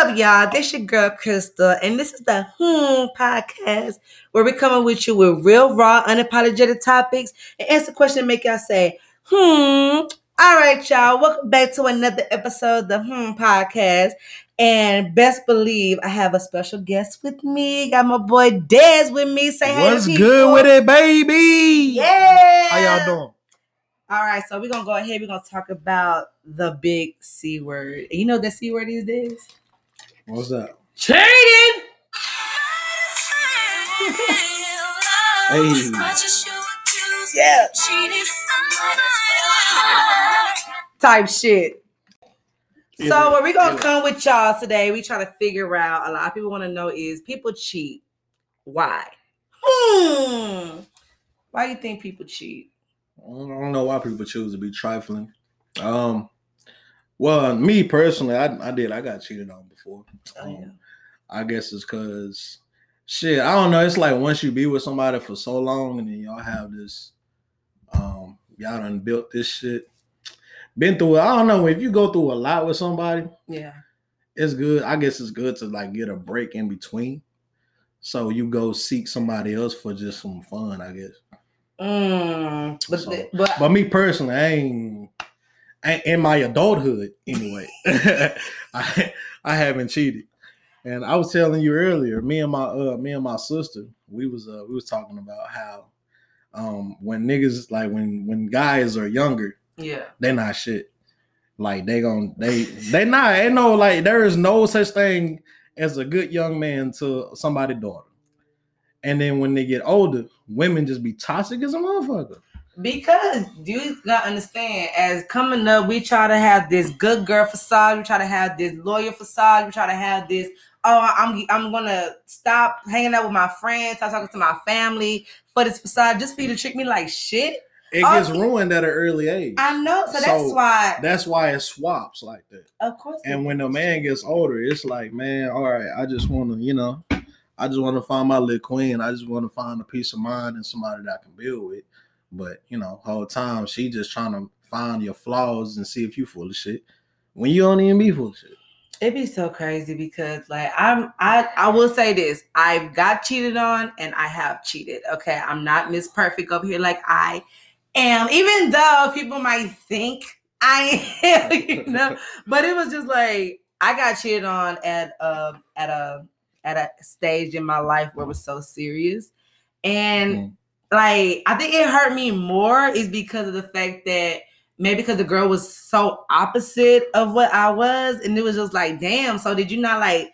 up, y'all? This your girl Krystal, and this is the Hmm podcast where we're coming with you with real, raw, unapologetic topics and answer questions make y'all say, Hmm. All right, y'all. Welcome back to another episode of the Hmm podcast. And best believe I have a special guest with me. Got my boy Dezz with me. Say hey. What's good with it, baby? Yeah. How y'all doing? All right, so we're gonna go ahead. We're gonna talk about the big C word. You know what the C word these days? What's that? Cheating. Hey. Yeah. Type shit. So what we gonna come with y'all today? We try to figure out. A lot of people want to know is people cheat. Why? Hmm. Why do you think people cheat? I don't know why people choose to be trifling. Um, well, me personally, I, I did. I got cheated on before. Oh, Um, yeah. I guess it's because shit. I don't know. It's like once you be with somebody for so long, and then y'all have this, um, y'all done built this shit. Been through it. I don't know if you go through a lot with somebody. Yeah. it's good. I guess it's good to like get a break in between. So you go seek somebody else for just some fun, I guess. Mm. But, So- but, But me personally, I ain't in my adulthood anyway. I I haven't cheated. And I was telling you earlier, me and my uh me and my sister, we was uh we was talking about how um when niggas like when when guys are younger, yeah. they not shit. Like they gon' they they not ain't no like there is no such thing as a good young man to somebody's daughter. And then when they get older, women just be toxic as a motherfucker. Because you gotta understand, as coming up, we try to have this good girl facade. We try to have this lawyer facade. We try to have this. Oh, I'm I'm gonna stop hanging out with my friends. Stop talking to my family for this facade, just for you to trick me like shit. It Oh, gets ruined at an early age. I know, so that's why. That's why it swaps like that. Of course. And when the man gets older, it's like, man, all right, I just want to, you know, I just want to find my little queen. I just want to find a peace of mind and somebody that I can build with. But you know, whole time she just trying to find your flaws and see if you full of shit. When you don't even be full of shit. It'd be so crazy because like I'm I I will say this. I've got cheated on and I have cheated. Okay. I'm not Miss Perfect over here like I am, even though people might think I am, you know. But it was just like I got cheated on at a at a at a stage in my life where it was so serious. And Mhm. Like I think it hurt me more is because of the fact that maybe because the girl was so opposite of what I was, and it was just like, damn. So did you not like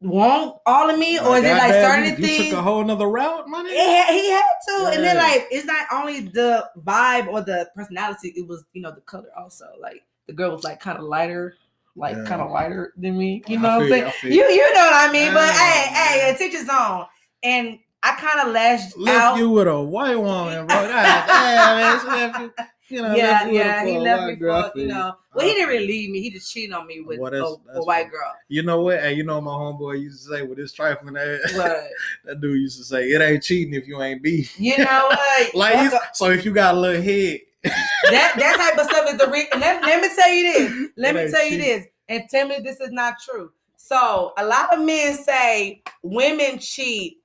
want all of me, or is it like certain you, you things? took a whole nother route, money? Yeah, he had to, and then like it's not only the vibe or the personality; it was you know the color also. Like the girl was like kind of lighter, like Yeah. kind of lighter than me. You I know what I'm saying? you, You you know what I mean? But Yeah, hey, hey, attention's on, and I kind of lashed Left out. you with a white woman, bro. God damn, man. You, you know, yeah, yeah, he left me. For you you. know. Well, he didn't really leave me. He just cheated on me with Well, a, that's- a white girl. You know what? Hey, you know my homeboy used to say with his trifling ass. That dude used to say, "It ain't cheating if you ain't beef." you know what? Like, so if you got a little head, that that type of stuff is the re- let, let me tell you this. Let It me tell you cheap. this, and tell me this is not true. So a lot of men say women cheat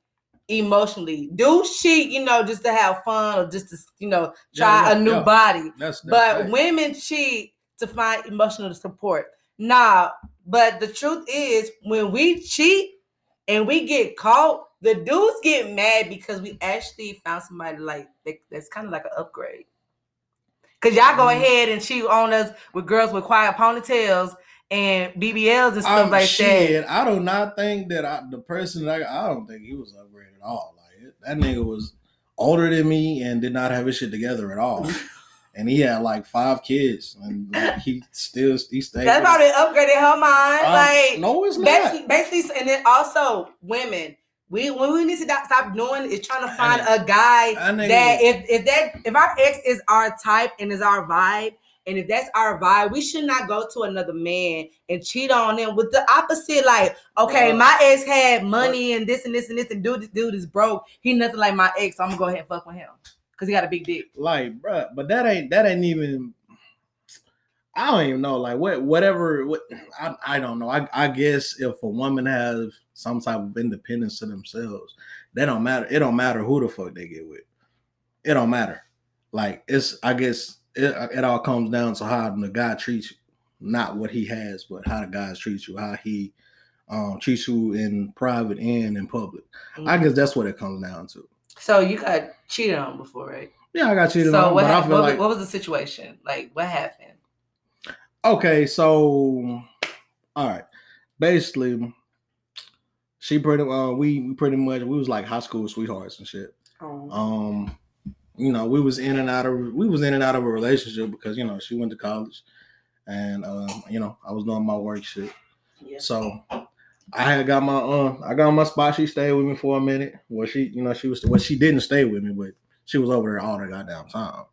emotionally. Dudes cheat, you know, just to have fun or just to you know try Yeah, yeah, a new yeah. body. that's, that's But fact. women cheat to find emotional support. Nah, but the truth is when we cheat and we get caught, the dudes get mad because we actually found somebody like that, that's kind of like an upgrade. Cause y'all go Mhm. ahead and cheat on us with girls with quiet ponytails and BBLs and stuff Um, like shit, I do not think that I, the person that I, I don't think he was upgraded at all. Like that nigga was older than me and did not have his shit together at all. and he had like five kids, and like, he still he stayed. that. That's probably upgraded her mind. Um, like no, it's not. basically, basically, and then also women. We when we need to stop- doing is trying to find a guy That that if if that if our ex is our type and is our vibe, and if that's our vibe, we should not go to another man and cheat on him with the opposite. Like, okay, my ex had money and this and this and this, and dude, this dude is broke. He nothing like my ex, so I'm gonna go ahead and fuck with him because he got a big dick. like, bruh, but that ain't that ain't even. I don't even know. Like what, whatever. What I, I don't know. I, I guess if a woman has some type of independence to themselves, they don't matter. It don't matter who the fuck they get with. It don't matter. Like it's. I guess it, it all comes down to how the guy treats you, not what he has, but how the guys treat you, how he um, treats you in private and in public. Mm-hmm. I guess that's what it comes down to. So you got cheated on before, right? Yeah, I got cheated so on. What, happened, what, like, what was the situation? Like, what happened? Okay, so all right, basically, she pretty uh we pretty much we was like high school sweethearts and shit. Oh. Um, you know, we was in and out of we was in and out of a relationship because you know she went to college, and um, you know I was doing my work shit. Yeah. So I had got my um I got my spot. She stayed with me for a minute. Well, she you know she was well she didn't stay with me, but she was over there all the goddamn time.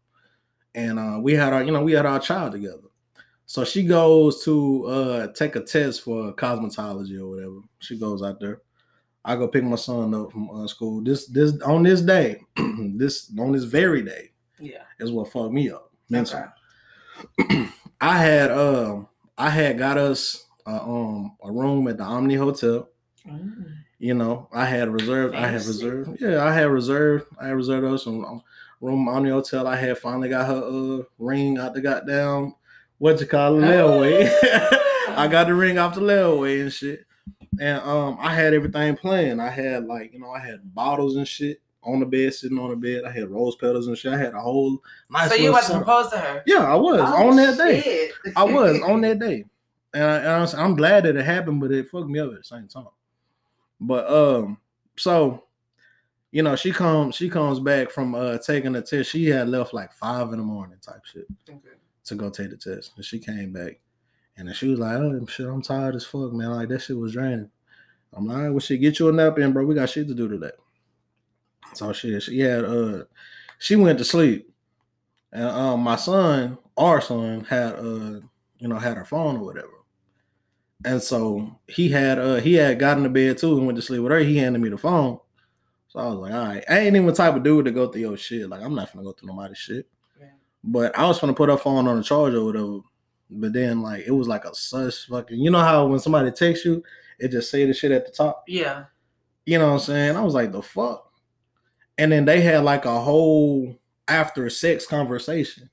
And uh, we had our you know we had our child together. So she goes to uh, take a test for cosmetology or whatever. She goes out there. I go pick my son up from uh, school. This this on this day, this on this very day, yeah, is what fucked me up mentally. Okay. I had uh I had got us uh, um a room at the Omni Hotel. Mm. You know, I had reserved. Fancy. I had reserved. Yeah, I had reserved. I had reserved us some um, room Omni Hotel. I had finally got her uh ring out the goddamn what you call it, layaway. I got the ring off the layaway and shit. And um, I had everything planned. I had like, you know, I had bottles and shit on the bed, sitting on the bed. I had rose petals and shit. I had a whole nice. So you was proposed to her? Yeah, I was oh, on that day. I was on that day, and, I, I'm glad that it happened, but it fucked me up at the same time. But um, so you know, she comes she comes back from uh taking a test. She had left like five in the morning type shit. Okay to go take the test. And she came back and then she was like, Oh shit, I'm tired as fuck, man. Like that shit was draining. I'm like, well shit, get you a nap in, bro. We got shit to do today. So shit, she had uh she went to sleep. And um my son, our son, had uh, you know, had her phone or whatever. And so he had uh he had gotten to bed too and went to sleep with her. He handed me the phone. So I was like, all right, I ain't even the type of dude to go through your shit. Like I'm not gonna go through nobody's shit. But I was gonna put her phone on the charger or whatever. But then like it was like a such fucking you know how when somebody texts you, it just say the shit at the top. Yeah. You know what I'm saying? I was like, the fuck? And then they had like a whole after sex conversation.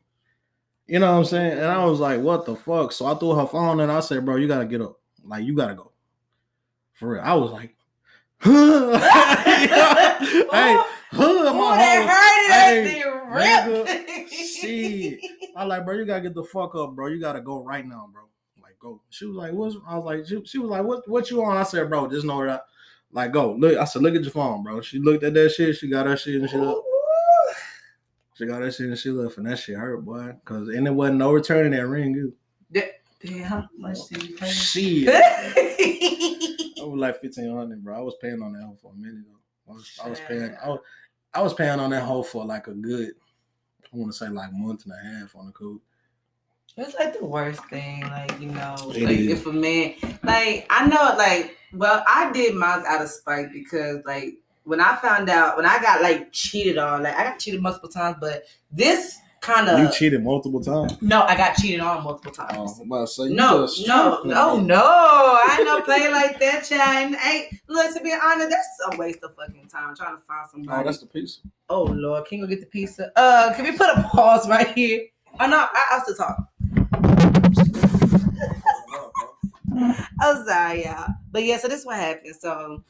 You know what I'm saying? And I was like, what the fuck? So I threw her phone and I said, bro, you gotta get up. Like, you gotta go. For real. I was like, huh? hey, huh, my whole, hey, nigga, shit. I like, bro, you gotta get the fuck up, bro. You gotta go right now, bro. Like, go. She was like, what's I was like, she, she was like, what what you on? I said, bro, just know that. Like, go. Look, I said, look at your phone, bro. She looked at that shit, she got her shit and she looked. She got that shit and she left, and that shit hurt, boy. Cause and it wasn't no returning that ring, you. Damn, how much did you pay? Shit. I was like fifteen hundred, bro. I was paying on that for a minute though. I was, I was paying. I was, I was paying on that hoe for like a good, I want to say like month and a half on the coupe. It's like the worst thing, like you know, it like is. if a man, like I know, like well, I did mine out of spite because like when I found out when I got like cheated on, like I got cheated multiple times, but this kind of you cheated multiple times. No, I got cheated on multiple times. Oh, about to say, no, no, no, no. I ain't no play like that, child. Ain't look to be honest, that's a waste of fucking time trying to find somebody. Oh, that's the pizza. Oh Lord, can you go get the pizza? Uh, can we put a pause right here? Oh no, I, I'll still talk. I'm sorry, y'all. But yeah, so this is what happened. So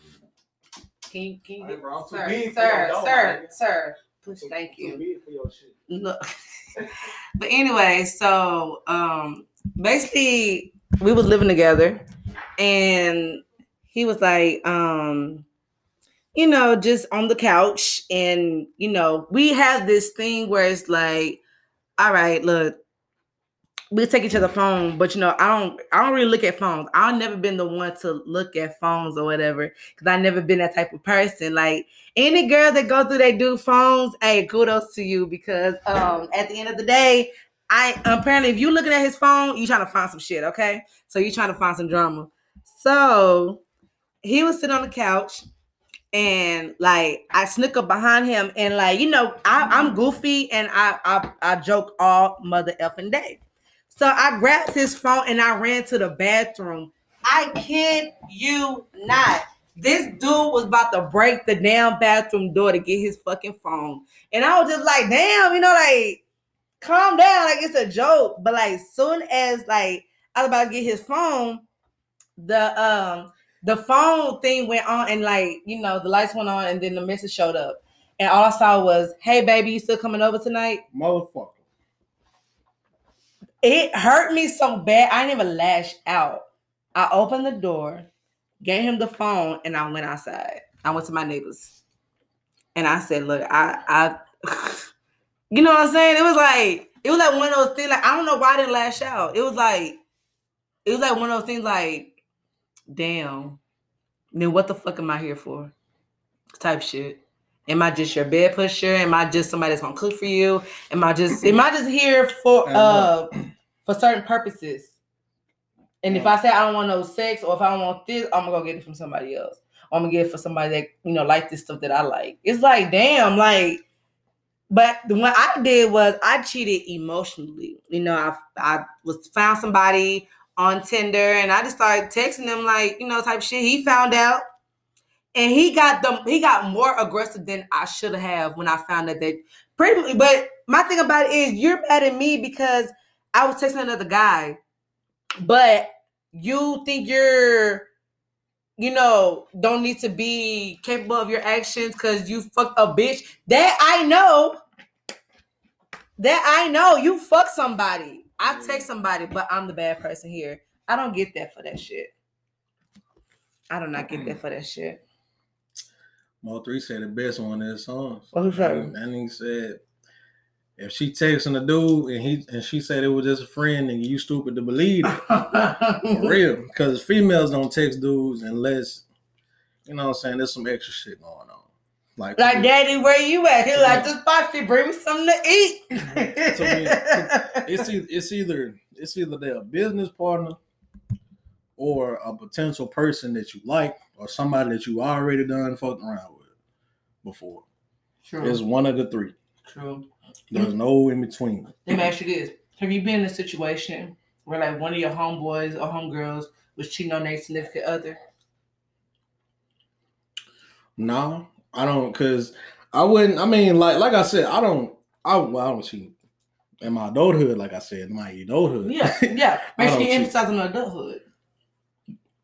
can you can you get, sir, sir, sir, sir, Push, thank you. Look. but anyway, so um basically we was living together and he was like, um, you know, just on the couch, and you know, we have this thing where it's like, all right, look, we take each other phone, but you know, I don't I don't really look at phones. I've never been the one to look at phones or whatever, because I never been that type of person. Like any girl that go through they do phones, hey, kudos to you because um at the end of the day, I apparently if you looking at his phone, you trying to find some shit, okay? So you trying to find some drama. So he was sitting on the couch and like I snuck up behind him and like you know I, I'm goofy and I, I I joke all mother effing day. So I grabbed his phone and I ran to the bathroom. I kid you not. This dude was about to break the damn bathroom door to get his fucking phone. And I was just like, damn, you know, like, calm down. Like, it's a joke. But like, soon as like I was about to get his phone, the um the phone thing went on and like, you know, the lights went on and then the message showed up. And all I saw was, hey baby, you still coming over tonight? Motherfucker. It hurt me so bad. I didn't even lash out. I opened the door, gave him the phone, and I went outside. I went to my neighbors. And I said, look, I I you know what I'm saying? It was like, it was like one of those things, like I don't know why I didn't lash out. It was like, it was like one of those things like, damn, then what the fuck am I here for? Type shit. Am I just your bed pusher? Am I just somebody that's gonna cook for you? Am I just am I just here for uh for certain purposes? And if I say I don't want no sex or if I don't want this, I'm gonna go get it from somebody else. I'm gonna get it for somebody that you know like this stuff that I like. It's like damn, like. But what I did was I cheated emotionally. You know, I I was found somebody on Tinder and I just started texting them like you know type shit. He found out and he got them he got more aggressive than I should have when I found out that pretty but my thing about it is you're mad at me because I was texting another guy, but you think you're you know don't need to be capable of your actions because you fucked a bitch. That I know. That I know you fuck somebody. I take somebody, but I'm the bad person here. I don't get that for that shit. I do not get that for that shit. Mo3 said the best one of his songs. What he say? That nigga said if she texting a dude and he and she said it was just a friend and you stupid to believe it. For real. Because females don't text dudes unless, you know what I'm saying, there's some extra shit going on. Like, Like, daddy, where you at? He like, this spicy, bring me something to eat. To me, it's either, it's either it's either they're a business partner or a potential person that you like or somebody that you already done fucked around with before. True. It's one of the three. True. There's mm-hmm. no in between. Let me ask you this. Have you been in a situation where like one of your homeboys or homegirls was cheating on their significant other? No, I don't, cause I wouldn't. I mean, like like I said, I don't. I well, I don't cheat in my adulthood. Like I said, in my adulthood. Yeah, yeah. Make sure you emphasize on adulthood.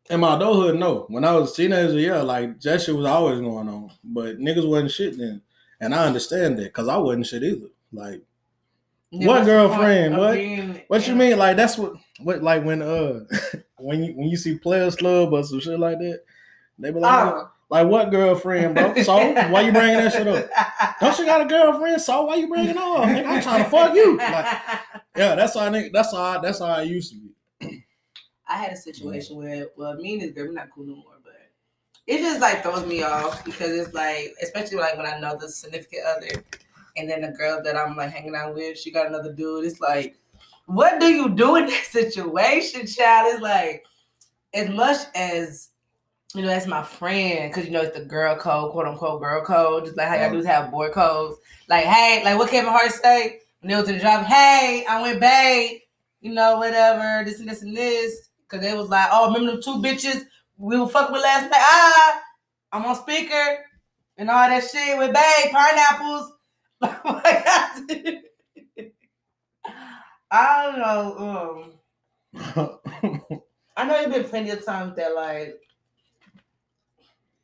In my adulthood, no. When I was a teenager, yeah, like that shit was always going on. But niggas wasn't shit then, and I understand that because I wasn't shit either. Like, Yeah, What girlfriend? What? being- what you mean? Like that's what what like when uh when you when you see players club or some shit like that, they be like, Oh. like what girlfriend, bro? So why you bringing that shit up? Don't you got a girlfriend? So why you bringing it up? I'm trying to fuck you. Like, yeah, that's how I think. That's how I, that's how I used to be. I had a situation where, well, me and this girl, we're not cool no more, but it just like throws me off because it's like, especially like when I know the significant other, and then the girl that I'm like hanging out with, she got another dude. It's like, what do you do in that situation, child? It's like, as much as you know, that's my friend because you know it's the girl code, quote unquote girl code. Just like how y'all dudes have boy codes. Like, hey, like what Kevin Hart say when they was in the job? Hey, I went babe, you know, whatever, this and this and this. Cause they was like, oh, remember them two bitches we were fucking with last night? Ah, I'm on speaker and all that shit with babe, pineapples. I don't know. Um, I know there's been plenty of times that like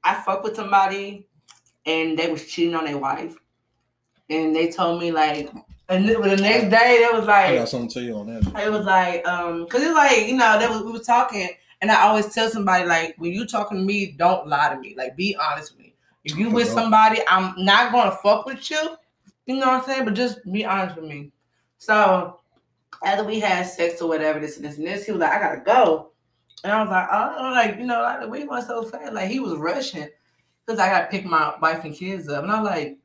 I fuck with somebody and they was cheating on their wife, and they told me like, and the the next day they was like, I like, got something to you on that. it was like, um, cause it's like you know, they was, we was talking, and I always tell somebody like, when you talking to me, don't lie to me. Like, be honest with me. If you with somebody, I'm not gonna fuck with you. You know what I'm saying? But just be honest with me. So after we had sex or whatever, this and this and this, he was like, I gotta go. And I was like, oh, like, you know, like, we went so fast. Like, he was rushing because I gotta pick my wife and kids up. And I'm like,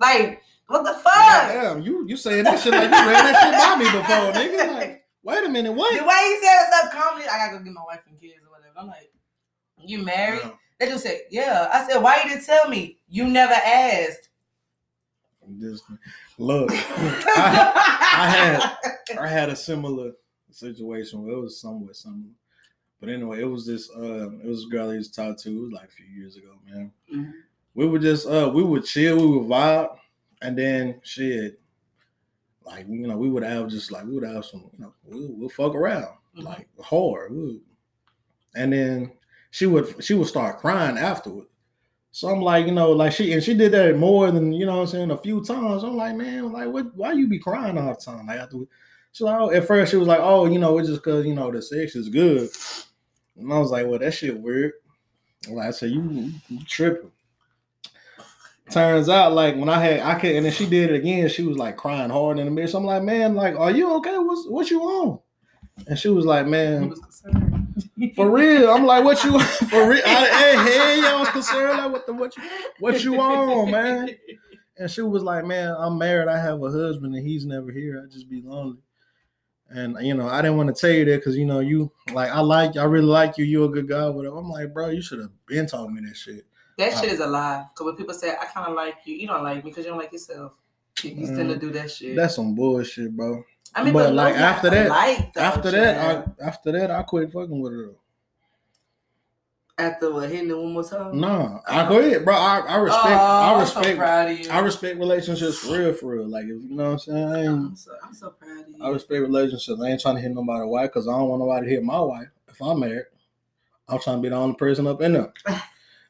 like, what the fuck? Damn, you you saying that shit like you ran that shit by me before, nigga. Like, wait a minute, what? The way he said it so calmly, I gotta go get my wife and kids or whatever. I'm like, you married? Damn. They just said, yeah. I said, why you didn't tell me? You never asked. This, Look, I, I had I had a similar situation. Where it was somewhat similar, but anyway, it was this. Uh, it was a girl I used to talk to. It was like a few years ago, man. Mhm. We would just uh, we would chill, we would vibe, and then shit, like you know, we would have just like we would have some, you know, we'll, we'll fuck around Mhm. like hard, we- and then she would she would start crying afterward. So I'm like, you know, like she and she did that more than you know what I'm saying a few times. I'm like, man, like what why you be crying all the time? Like after oh, at first she was like, oh, you know, it's just cause you know the sex is good. And I was like, well, that shit weird. Like I said, you, you tripping. Turns out, like when I had I could and then she did it again, she was like crying hard in the mirror. So I'm like, man, like, are you okay? What's what you on? And she was like, man. For real. I'm like, what you for real? I, hey, hey, y'all was concerned like what the what you what you on, man? And she was like, man, I'm married. I have a husband, and he's never here. I just be lonely. And you know, I didn't want to tell you that because you know, you like I like I really like you. You're a good guy, whatever. I'm like, bro, you should have been told me that shit. That shit is a lie. Cause when people say I kind of like you, you don't like me because you don't like yourself. You, you still Mm. do that shit. That's some bullshit, bro. I mean, but, but, like, after that- like, though, after that, I, after that, I quit fucking with her. after what hitting it one more time. No, I quit, bro. I, I respect, Oh, I so respect, you. I respect relationships for real, for real. Like, if you know what I'm saying, I'm so, I'm so proud of you. I respect relationships. I ain't trying to hit nobody wife because I don't want nobody to hit my wife if I'm married. I'm trying to be the only person up in there.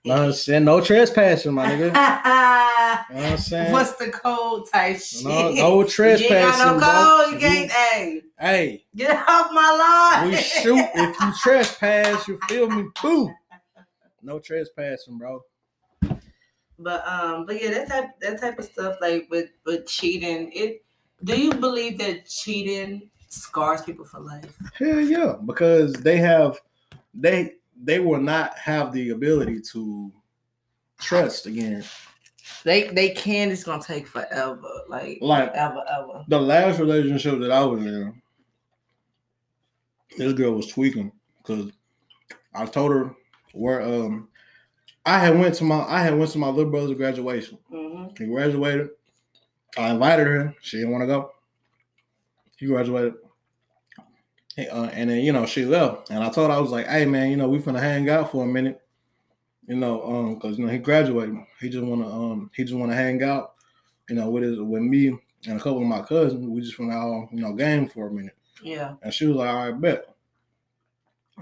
You know what I'm saying? No trespassing, my nigga. You know what I'm saying? What's the code type shit? no, no you ain't trespassing, got no code. You can't. Hey, Hey, get off my lawn. we shoot. If you trespass, you feel me? Boom. No trespassing, bro. But um, but yeah, that type that type of stuff like with with cheating. It do you believe that cheating scars people for life? Hell yeah, because they have they they will not have the ability to trust again. They they can. It's gonna take forever. Like Like ever ever. the last relationship that I was in, this girl was tweaking because I told her where um I had went to my I had went to my little brother's graduation. hmm He graduated. I invited her. She didn't want to go. He graduated. Uh, and then you know she left, and I told her I was like, "Hey man, you know we finna hang out for a minute, you know, um, because you know he graduated. He just wanna um he just wanna hang out, you know, with his with me and a couple of my cousins. We just wanna all you know game for a minute." Yeah. And she was like, "All right, bet."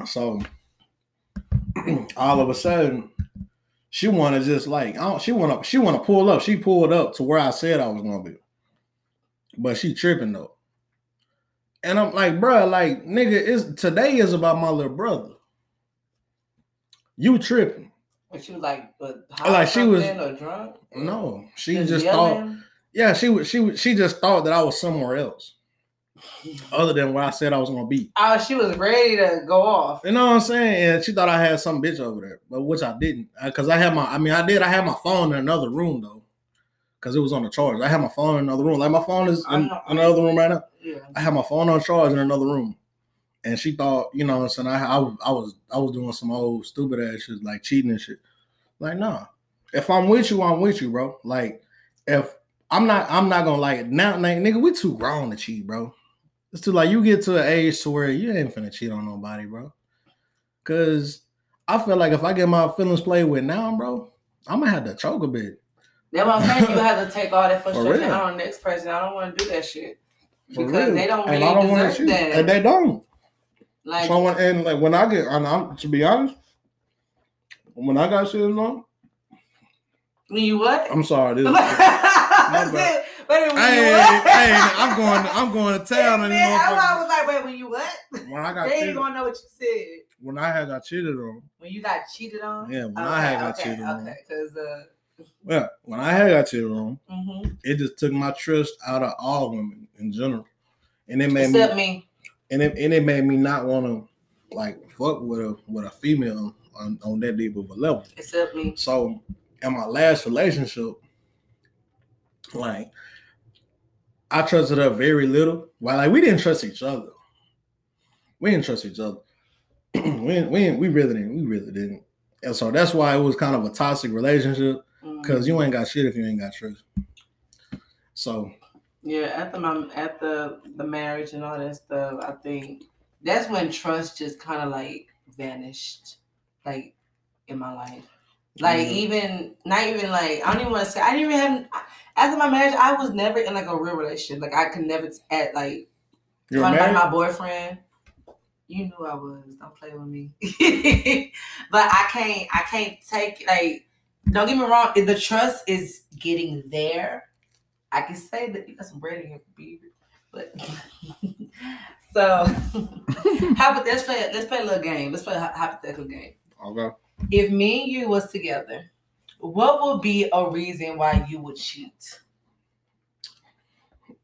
So all of a sudden, she want to just like I don't, she want to she want to pull up. She pulled up to where I said I was gonna be, but she tripping though. And I'm like, bruh, like nigga, it's today is about my little brother. You tripping? But she was like, but Like, she was- or drunk. No, she Just just thought. Yeah, she was. She was. She just thought that I was somewhere else, other than where I said I was gonna be. Oh, she was ready to go off. You know what I'm saying? And she thought I had some bitch over there, but which I didn't, uh, because I had my. I mean, I did. I had my phone in another room though, because it was on the charge. I had my phone in another room. Like my phone is in another room right now. Yeah. I had my phone on charge in another room, and she thought, you know, I'm I, I, was- I was, I was doing some old stupid ass shit like cheating and shit. Like, nah. If I'm with you, I'm with you, bro. Like, if I'm not, I'm not gonna like it now, like, nigga, we too grown to cheat, bro. It's too like you get to an age to where you ain't finna cheat on nobody, bro. Cause I feel like if I get my feelings played with now, bro, I'm gonna have to choke a bit. That's what I'm saying. You have to take all that frustration out on the next person. I don't want to do that shit because they don't And really I don't deserve that. And they don't. like, So when, and like when I get, and I'm to be honest, when I got shit on, when you what? I'm sorry. This, I said, wait when hey, you what? hey, I'm going, I'm going to town Man, I was like, wait, when you what? When I got They ain't gonna know what you said. when I had got cheated on, When you got cheated on. Yeah, when I had got okay, cheated on. Okay, because uh, yeah, when I had got cheated on, mhm. it just took my trust out of all women in general, and it made except me, me. and it, and it made me not want to like fuck with a with a female on, on that deep of a level. Except me. So in my last relationship, like I trusted her very little. Well, like we didn't trust each other. We didn't trust each other. we we we really didn't. We really didn't. And so that's why it was kind of a toxic relationship. Mm. because you ain't got shit if you ain't got trust. So Yeah, after my after the the marriage and all that stuff, I think that's when trust just kind of like vanished, like in my life. Like even not even like I don't even want to say I didn't even have after my marriage I was never in like a real relationship. Like I could never at like You're talking about married? my boyfriend. You knew I was. Don't play with me. but I can't. I can't take like. Don't get me wrong. If the trust is getting there, I can say that you got some bread in your beard. But so, how about let's play? Let's play a little game. Let's play a hypothetical game. Okay. If me and you was together, what would be a reason why you would cheat?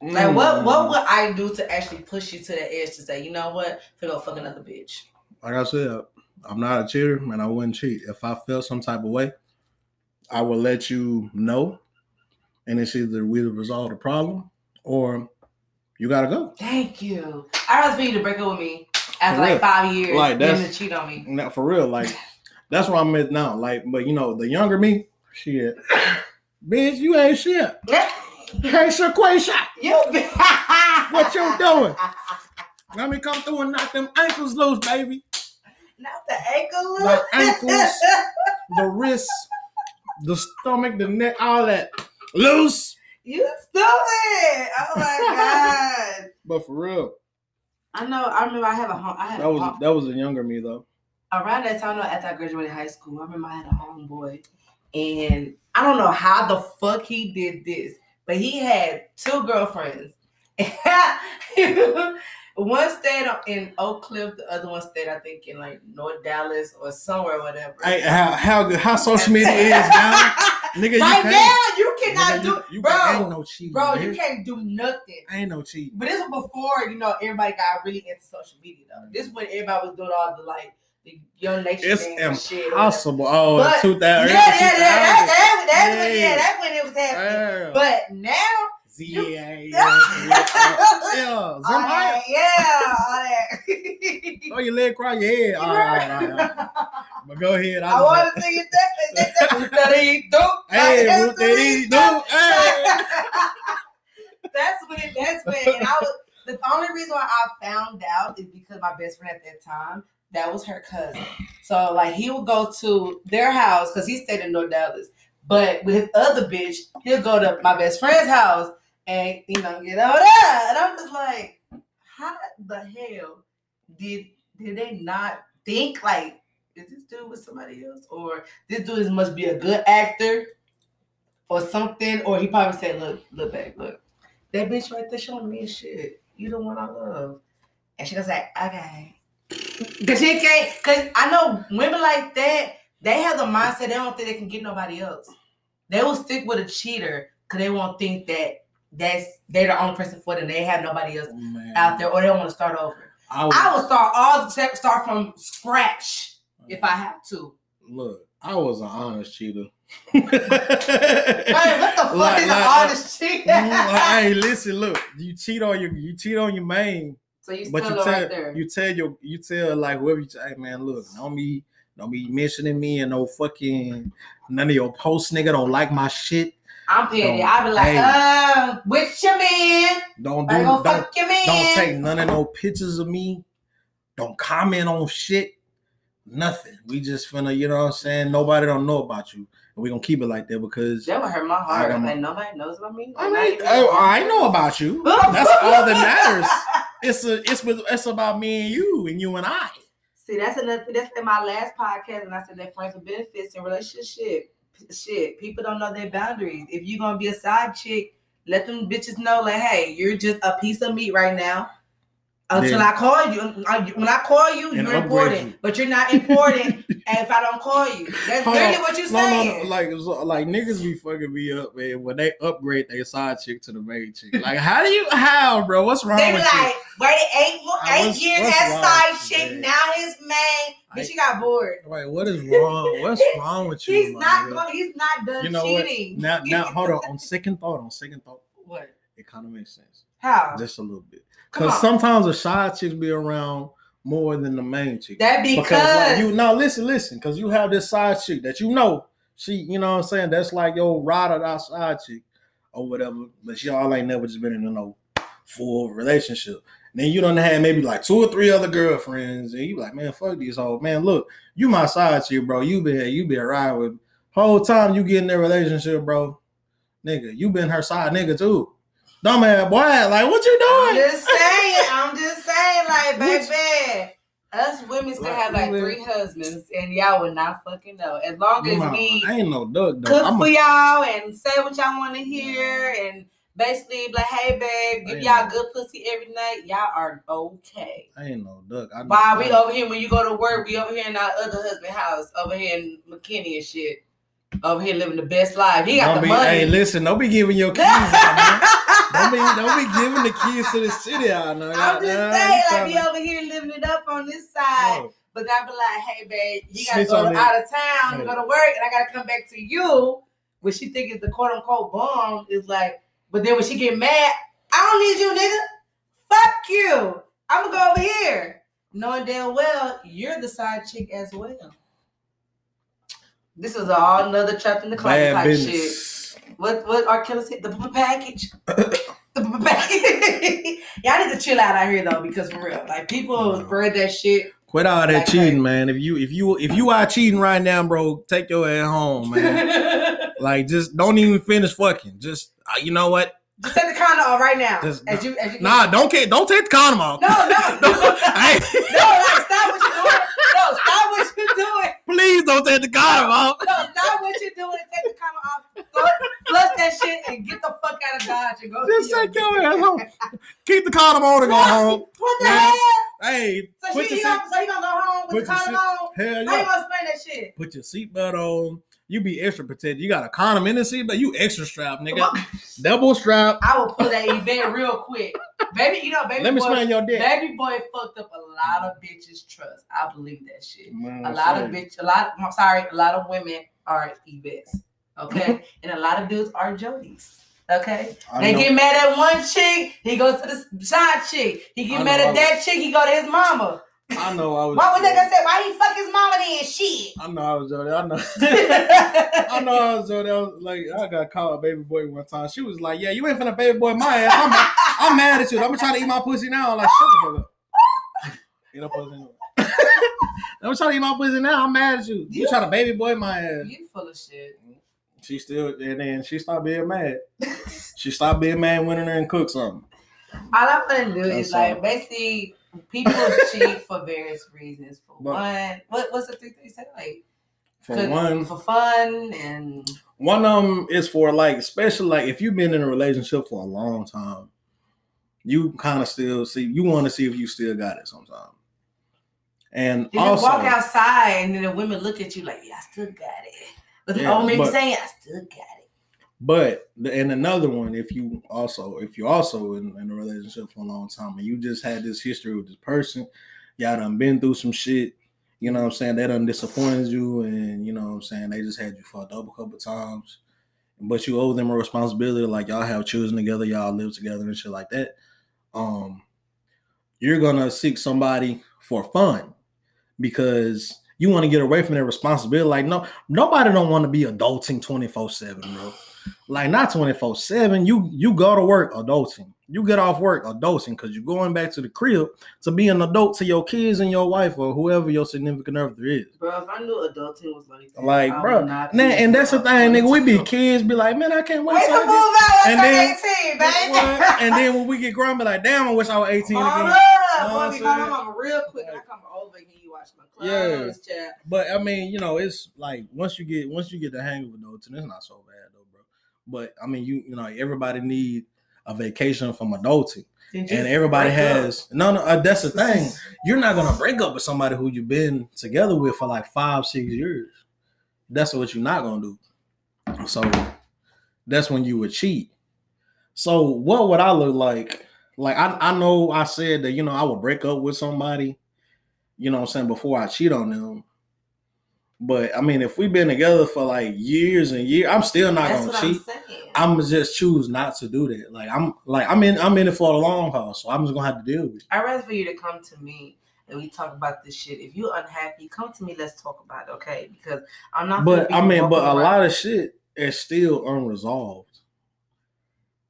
Like what? What Mm. would I do to actually push you to the edge to say, you know what, to go fuck another bitch? Like I said, I'm not a cheater and I wouldn't cheat. If I felt some type of way, I will let you know. And it's either we resolve the problem or you gotta go. Thank you. I rather for you to break up with me after like five years Like, than that's- to cheat on me. Now for real, like that's where I'm at now. Like, but you know, the younger me, shit. Bitch, you ain't shit. Hey, Shaquisha, you What you doing? let me come through and knock them ankles loose, baby. Not the ankle look. The ankles. The wrists, the stomach, the neck, all that loose. you stupid. Oh my god. But for real, I know. I remember I have a home. I had that was home- that was a younger me though. around that time though, after I graduated high school. I remember I had a homeboy, and I don't know how the fuck he did this, but he had two girlfriends. one stayed in Oak Cliff, the other one stayed, I think, in like North Dallas or somewhere, whatever. Hey, how how good how social media is now, nigga? You right can't, now, you cannot nigga, do, you, you bro, ain't no cheating, bro. man. You can't do nothing. I ain't no cheating. But this was before, you know, everybody got really into social media though. This is when everybody was doing all the like the young nation It's and shit. impossible. Oh, But- two Yeah, thousand. yeah, yeah. That, that, that's when, Yeah. yeah, that's when it was happening. Yeah. But now, yeah, yeah, yeah. yeah. all that, yeah, all oh, that. Throw your leg across your head. All right, all right, all right. But go ahead. I want to see you that. that- that he do. Hey, that he do. Hey. That's when. That's when. And I was the only reason why I found out is because my best friend at that time. That was her cousin. So like he would go to their house because he stayed in North Dallas. But with his other bitch, he'll go to my best friend's house and you know get over there. And I'm just like, how the hell did did they not think like is this dude with somebody else or this dude must be a good actor or something? Or he probably said, look, look back, look, that bitch right there showing me shit. You the one I love. And she goes like, okay. Cause she can't, cause I know women like that, they have the mindset they don't think they can get nobody else. They will stick with a cheater because they won't think that that's they're the only person for them. They have nobody else Man, out there, or they don't want to start over. I was, I will start all start from scratch if I have to. look. I was an honest cheater. Hey, what the fuck Like- is like- an honest cheat? Mm, like, hey, listen, look. You cheat on your you cheat on your main, so you but you are tell right there. you tell your you tell like whoever you tell, hey man, look, don't be don't be mentioning me and no fucking none of your posts, nigga. Don't like my shit. I'm petty. I be like, hey. um, with your man. Don't do don't fuck your man. don't take none of no pictures of me. Don't comment on shit. Nothing. We just finna, you know what I'm saying? Nobody don't know about you. And we gonna keep it like that because That would hurt my heart. my- Like nobody knows about me. I mean, oh, I know about you. That's all that matters. It's a, it's with, it's about me and you and you and I. See, that's another. That's in my last podcast, and I said that friends with benefits and relationship shit. People don't know their boundaries. If you're gonna be a side chick, let them bitches know, like, hey, you're just a piece of meat right now. Until Then- I call you, when I call you, And you're important, you. but you're not important. and if I don't call you, that's Hold literally on. what you're No, no, saying. no. Like, it's like niggas be fucking me up, man. When they upgrade their side chick to the main chick, like, how do you, how, bro? What's wrong They be like, waited eight eight was- years as side chick. you, Now his main. Bitch, he got bored. you? Like, what is wrong? What's wrong with you? He's not going. He's not done You know what? cheating. Now, now, hold on. On second thought, on second thought, What? it kind of makes sense, How? just a little bit. Because sometimes the side chicks be around more than the main chick. that because, because like you no listen listen because you have this side chick that you know she you know what i'm saying that's like your ride or die side chick or whatever. But y'all ain't never just been in a no full relationship. then you don't have maybe like two or three other girlfriends, and you like, man, fuck these hoes. Man, look, you my side chick, bro. You been you been riding with whole time you get in that relationship, bro. Nigga, you been her side nigga too. Dumbass boy, like what you I'm doing? just saying. I'm just saying, like, baby. Us women can have like three husbands, and y'all would not fucking know. As long as we I ain't no duck cook I'm for a, y'all and say what y'all want to hear, and basically be like, "Hey, babe, give y'all good pussy every night." Y'all are okay. I ain't no duck. I While we over here, when you go to work, we over here in our other husband house, over here in McKinney and shit, over here living the best life. He got Don't the be, money. Hey, listen, don't be giving your keys out, man. Don't be, don't be giving the keys to the city out now. I'm just saying, like, tryna- over here living it up on this side. Oh, But I be like, hey, babe, you got to Snitch go to out of town to go to work, and I got to come back to you. What she think is the quote unquote bomb is like, but then when she get mad, I don't need you, nigga. Fuck you. I'm gonna go over here, knowing damn well you're the side chick as well. This is all another trapped in the closet type shit. What what R. Kelly said? The package. the package. Y'all need to chill out out here though, because for real, like people No. spread that shit. Quit all that Like, cheating, hey. man. If you if you if you are cheating right now, bro, take your ass home, man. like just don't even finish fucking. Just uh, you know what? Just take the condom off right now. Just- as you, as you Nah, don't care. Don't take the condom off. No, no, no. Hey, no, like, stop what you're doing. No, stop what you're doing. Please don't take the condom off. No, stop what you're doing. Take the condom off. Flush, flush that shit and get the fuck out of Dodge and go. Just take your ass home. Keep the condom on and go home. What the Yeah. hell? Hey, So, put she, your you seat, gonna, so you gonna go home with the condom on? hell How you yeah. gonna explain that shit? Put your seatbelt on. You be extra protected. You got a condom in the seat, but You extra strap, nigga. Double strap. I will pull that event real quick. Baby, you know, baby Let me boy, smell your dick. baby boy fucked up a lot of bitches' trust. I believe that shit. Man, A lot of shit. bitch, a lot. I'm sorry, a lot of women are Yvettes, okay, and a lot of dudes are Jodies. Okay, I they know. get mad at one chick, he goes to the side chick. He I get mad know, at that chick, he go to his mama. I know I was. Why would gonna say why he fuck his mama then? Shit. I know I was Jody. I know. I know I was Jody. I was like, I got called baby boy one time. She was like, "Yeah, you ain't finna baby boy my ass. I'm, I'm mad at you. I'm gonna try to eat my pussy now." I'm like, shut the fuck up. Eat up pussy. I'm trying to eat my pussy now. I'm mad at you. You You- trying to baby boy my ass? you full of shit. She still, and then she stopped being mad. She stopped being mad, went in there and cooked something. All I'm gonna do That's is like basically people cheat for various reasons. For But- one, what what's the three things say? Like For could- one, for fun and One of them is for like, especially like if you've been in a relationship for a long time, you kind of still see you want to see if you still got it sometimes. And you also, walk outside and then the women look at you like, yeah, I still got it. But the Yeah, old man be saying, I still got it. But and another one, if you also if you're also in, in a relationship for a long time and you just had this history with this person, y'all done been through some shit. You know what I'm saying? They done disappointed you, and you know what I'm saying they just had you fucked up a couple times. But you owe them a responsibility, like y'all have children together, y'all live together and shit like that. Um, you're gonna seek somebody for fun because you want to get away from that responsibility. Like, no, nobody don't want to be adulting 24-7, bro. Like not 24-7. You you go to work adulting. You get off work adulting because you're going back to the crib to be an adult to your kids and your wife or whoever your significant other is. Bro, if I knew adulting was like that, Like, I bro, Nah, and that's the thing, nigga. We be kids, be like, man, I can't wait. Wait to move out. And then- 18, baby. And then when we get grown, be like, damn, I wish I was 18 Hold again. up. know Boy, what be I'm calling saying? my mama real quick. I come over here, you watch my Yeah. clothes, child. But I mean, you know, it's like once you get once you get the hang of adulting, it's not so bad though. But I mean, you you know, everybody need a vacation from adulting, Then and everybody break up. has no, no. Uh, that's the thing. You're not gonna break up with somebody who you've been together with for like five, six years. That's what you're not gonna do. So that's when you would cheat. So what would I look like? Like I, I know I said that you know I would break up with somebody, you know what I'm saying, before I cheat on them. But I mean, if we've been together for like years and years, I'm still not That's gonna cheat. I'm. I'm just choose not to do that. Like I'm like I'm in I'm in it for the long haul, so I'm just gonna have to deal with it. I'd rather for you to come to me and we talk about this shit. If you're unhappy, come to me. Let's talk about it, okay? Because I'm not. But I mean, but a around- lot of shit is still unresolved.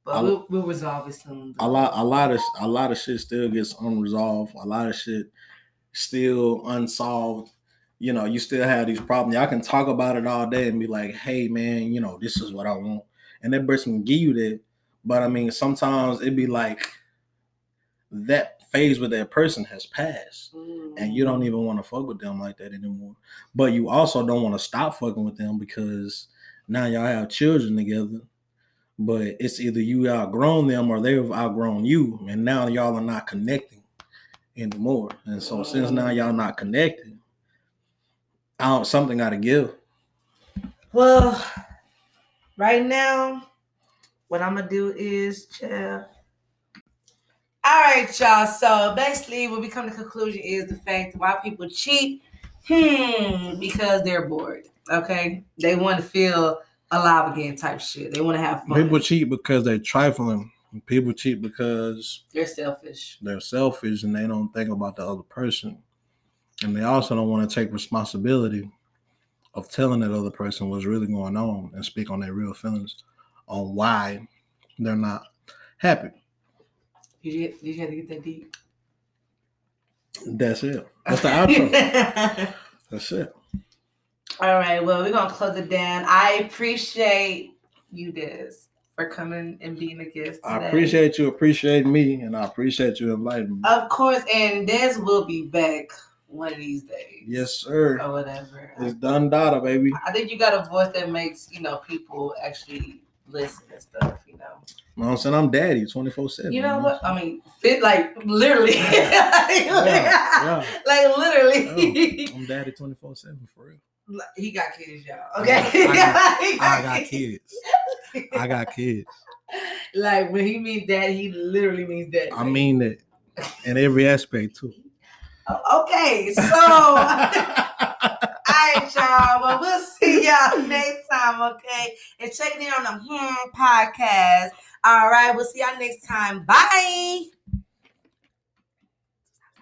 But I- we'll, we'll resolve it soon. a lot a lot of a lot of shit still gets unresolved. A lot of shit still unsolved. You know, you still have these problems. Y'all can talk about it all day and be like, "Hey, man, you know, this is what I want," and that person can give you that. But I mean, sometimes it be like that phase with that person has passed, and you don't mm. even want to fuck with them like that anymore. But you also don't want to stop fucking with them because now y'all have children together. But it's either you outgrown them or they've outgrown you, and now y'all are not connecting anymore. And so since now y'all not connected, I don't, something got to give. Well, right now, what I'm gonna do is chill. All right, y'all. So basically, what we come to conclusion is the fact why people cheat. Hmm, because they're bored. Okay, they want to feel alive again, type shit. They want to have fun. People cheat because they're trifling. People cheat because they're selfish. they're selfish and they don't think about the other person. And they also don't want to take responsibility of telling that other person what's really going on and speak on their real feelings on why they're not happy. Did you, did you have to get that deep? That's it. That's the outro. That's it. All right. Well, we're gonna close it down. I appreciate you, Dezz, for coming and being a guest. I appreciate you appreciating me and I appreciate you inviting me. Of course, and Dezz will be back one of these days. Yes, sir. Or whatever. It's done data, baby. I think you got a voice that makes you know people actually listen and stuff. You know. You know what I'm saying? I'm daddy 24 7. You know what? I mean, fit like literally, Yeah, like literally. Oh, I'm daddy 24 7 for real. He got kids, y'all. Okay. I He I got kids. I got kids. Like when he means dad, he literally means dad. I mean that in every aspect too. Okay, so all right, y'all. Well, we'll see y'all next time, okay? And check in on the Hmm podcast. All right, we'll see y'all next time. Bye.